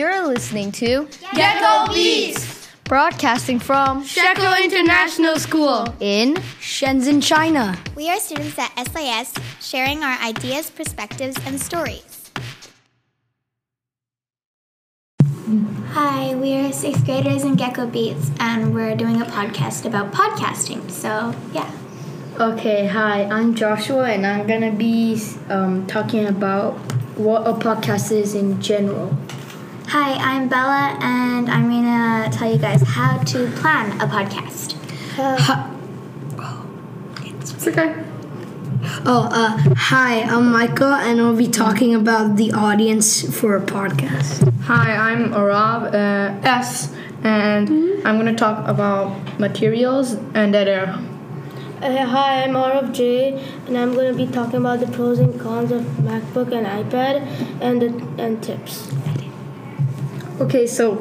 You're listening to Gecko Beatz, broadcasting from Shekou International School. in Shenzhen, China. We are students at SIS sharing our ideas, perspectives, and stories. Hi, we are sixth graders in Gecko Beatz, and we're doing a podcast about podcasting. So, yeah. Okay, hi, I'm Joshua, and I'm gonna be um, talking about what a podcast is in general. Hi, I'm Bella, and I'm gonna tell you guys how to plan a podcast. It's okay. Oh, uh, hi, I'm Micah, and I'll be talking about the audience for a podcast. Hi, I'm Arav uh, S, and I'm going to talk about materials and that era. Uh, hi, I'm Arav J, and I'm going to be talking about the pros and cons of MacBook and iPad and the, and tips. Okay, so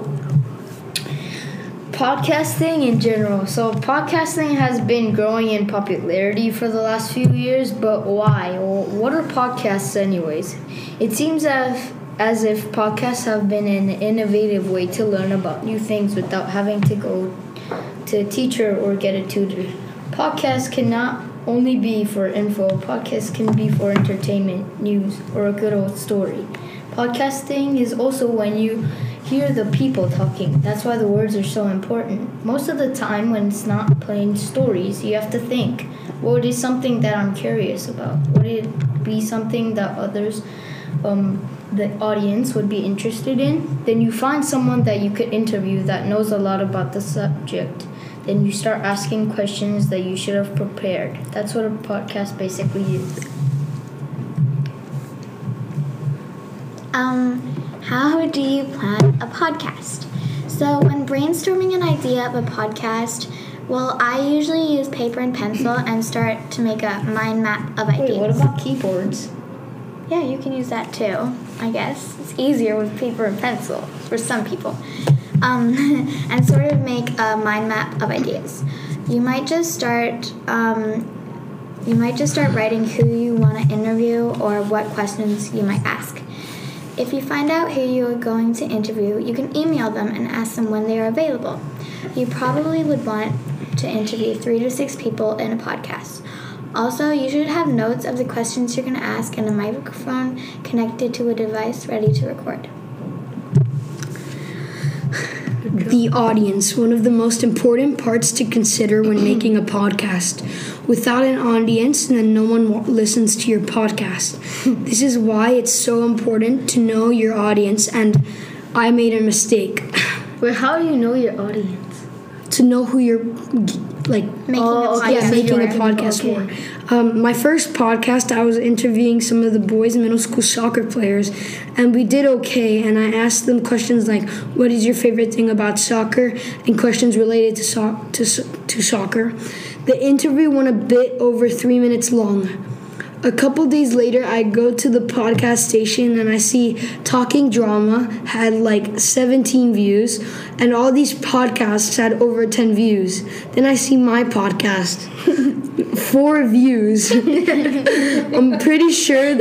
podcasting in general. So podcasting has been growing in popularity for the last few years, but why? Well, what are podcasts anyways? It seems as as if podcasts have been an innovative way to learn about new things without having to go to a teacher or get a tutor. Podcasts cannot only be for info. Podcasts can be for entertainment, news, or a good old story. Podcasting is also when you hear the people talking. That's why the words are so important. Most of the time, when it's not plain stories, you have to think what is something that I'm curious about? Would it be something that others, um, the audience, would be interested in? Then you find someone that you could interview that knows a lot about the subject. Then you start asking questions that you should have prepared. That's what a podcast basically is. Um, how do you plan a podcast? So, when brainstorming an idea of a podcast, well, I usually use paper and pencil and start to make a mind map of ideas. Wait, what about keyboards? Yeah, you can use that too, I guess. It's easier with paper and pencil for some people. Um, and sort of make a mind map of ideas. You might just start um, you might just start writing who you want to interview or what questions you might ask. If you find out who you are going to interview, you can email them and ask them when they are available. You probably would want to interview three to six people in a podcast. Also, you should have notes of the questions you're going to ask and a microphone connected to a device ready to record. The audience, one of the most important parts to consider when making a podcast. Without an audience, then no one listens to your podcast. This is why it's so important to know your audience, and I made a mistake. Wait, how do you know your audience? To know who you're like Making Oh, a okay, yeah, podcast. making a for. podcast Okay. for. Um, my first podcast, I was interviewing some of the boys' middle school soccer players, and we did okay. And I asked them questions like, "What is your favorite thing about soccer?" and questions related to so- to to soccer. The interview went a bit over three minutes long. A couple days later, I go to the podcast station and I see Talking Drama had like 17 views, and all these podcasts had over 10 views. Then I see my podcast, four views. I'm pretty sure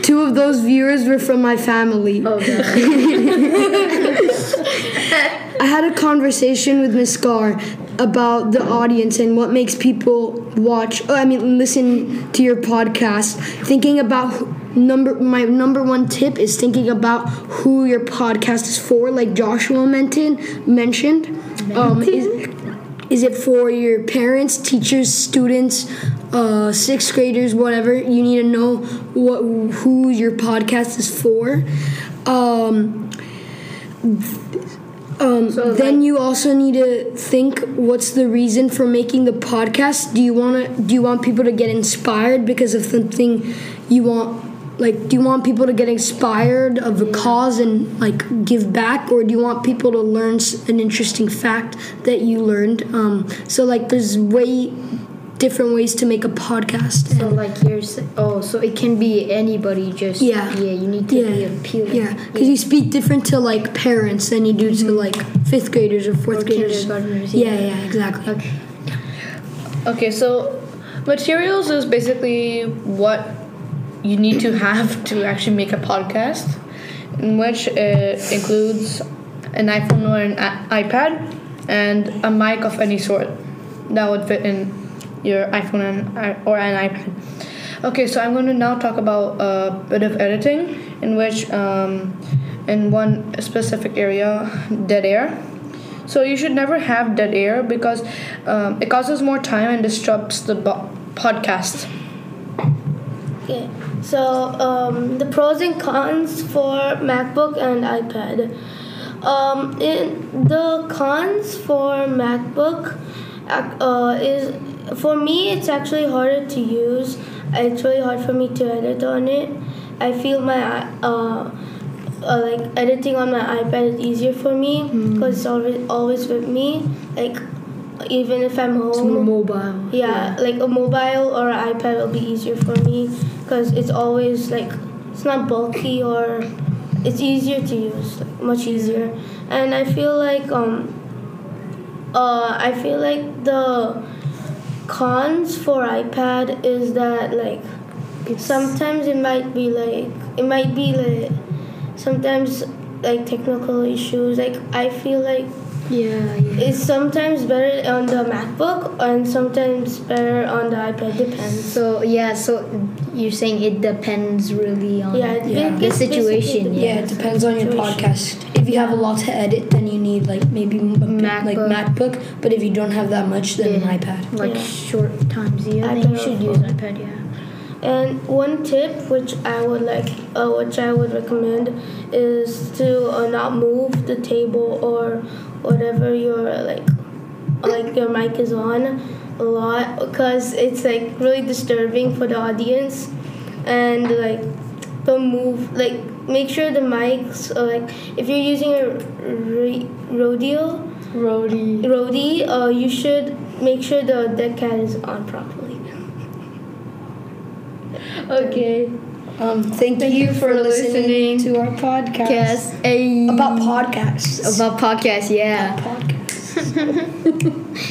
two of those viewers were from my family. Oh, I had a conversation with Miss Gar about the audience and what makes people watch. I mean, listen to your podcast. Thinking about number. My number one tip is thinking about who your podcast is for. Like Joshua mentioned. Mentioned. Um, is, is it for your parents, teachers, students, uh, sixth graders, whatever? You need to know what who your podcast is for. Um, um, then you also need to think what's the reason for making the podcast. Do you want to? Do you want people to get inspired because of something you want? Like, do you want people to get inspired of a cause and like give back, or do you want people to learn an interesting fact that you learned? Um, so like, there's way different ways to make a podcast. So like you're oh, so it can be anybody. Just Yeah. yeah. You need to be Yeah, appealing. yeah, because you speak different to like parents than you do to mm-hmm. like fifth graders or fourth Or graders. Yeah, yeah. yeah, exactly. Okay. Okay, so materials is basically what you need to have to actually make a podcast. in which it includes an iPhone or an i- iPad and a mic of any sort that would fit in your iPhone and, or an iPad. Okay, so I'm going to now talk about a bit of editing, in which um, in one specific area, dead air. So you should never have dead air because um, it causes more time and disrupts the bo- podcast. Okay, so um, the pros and cons for MacBook and iPad. Um, in the cons for MacBook uh, is for me it's actually harder to use. It's really hard for me to edit on it. I feel my uh, uh, like editing on my iPad is easier for me because it's always always with me. Like even if I'm home, mobile. yeah, like a mobile or an iPad will be easier for me because it's always like it's not bulky or it's easier to use, like, much easier. And I feel like um uh I feel like the cons for iPad is that like sometimes it might be like it might be like sometimes like technical issues like I feel like Yeah, yeah. it's sometimes better on the MacBook and sometimes better on the iPad. Depends. So yeah, so you're saying it depends really on Yeah, it- Yeah. the situation. basically Yeah, it depends on your podcast. If you have a lot to edit, then you need like maybe a bit, like MacBook. MacBook. But if you don't have that much, then an iPad. like Yeah. short times. Yeah, then iPad you should use phone. iPad. Yeah. And one tip which I would like, uh, which I would recommend, is to uh, not move the table or whatever your like, like your mic is on a lot because it's like really disturbing for the audience, and like don't move like make sure the mics uh, like if you're using a re- rodeo Rody. Rode, uh, you should make sure the dead cat is on properly. Okay. Um, thank, you, for, listening, to our podcast Yes. A about podcasts. about podcast. Yeah. podcasts.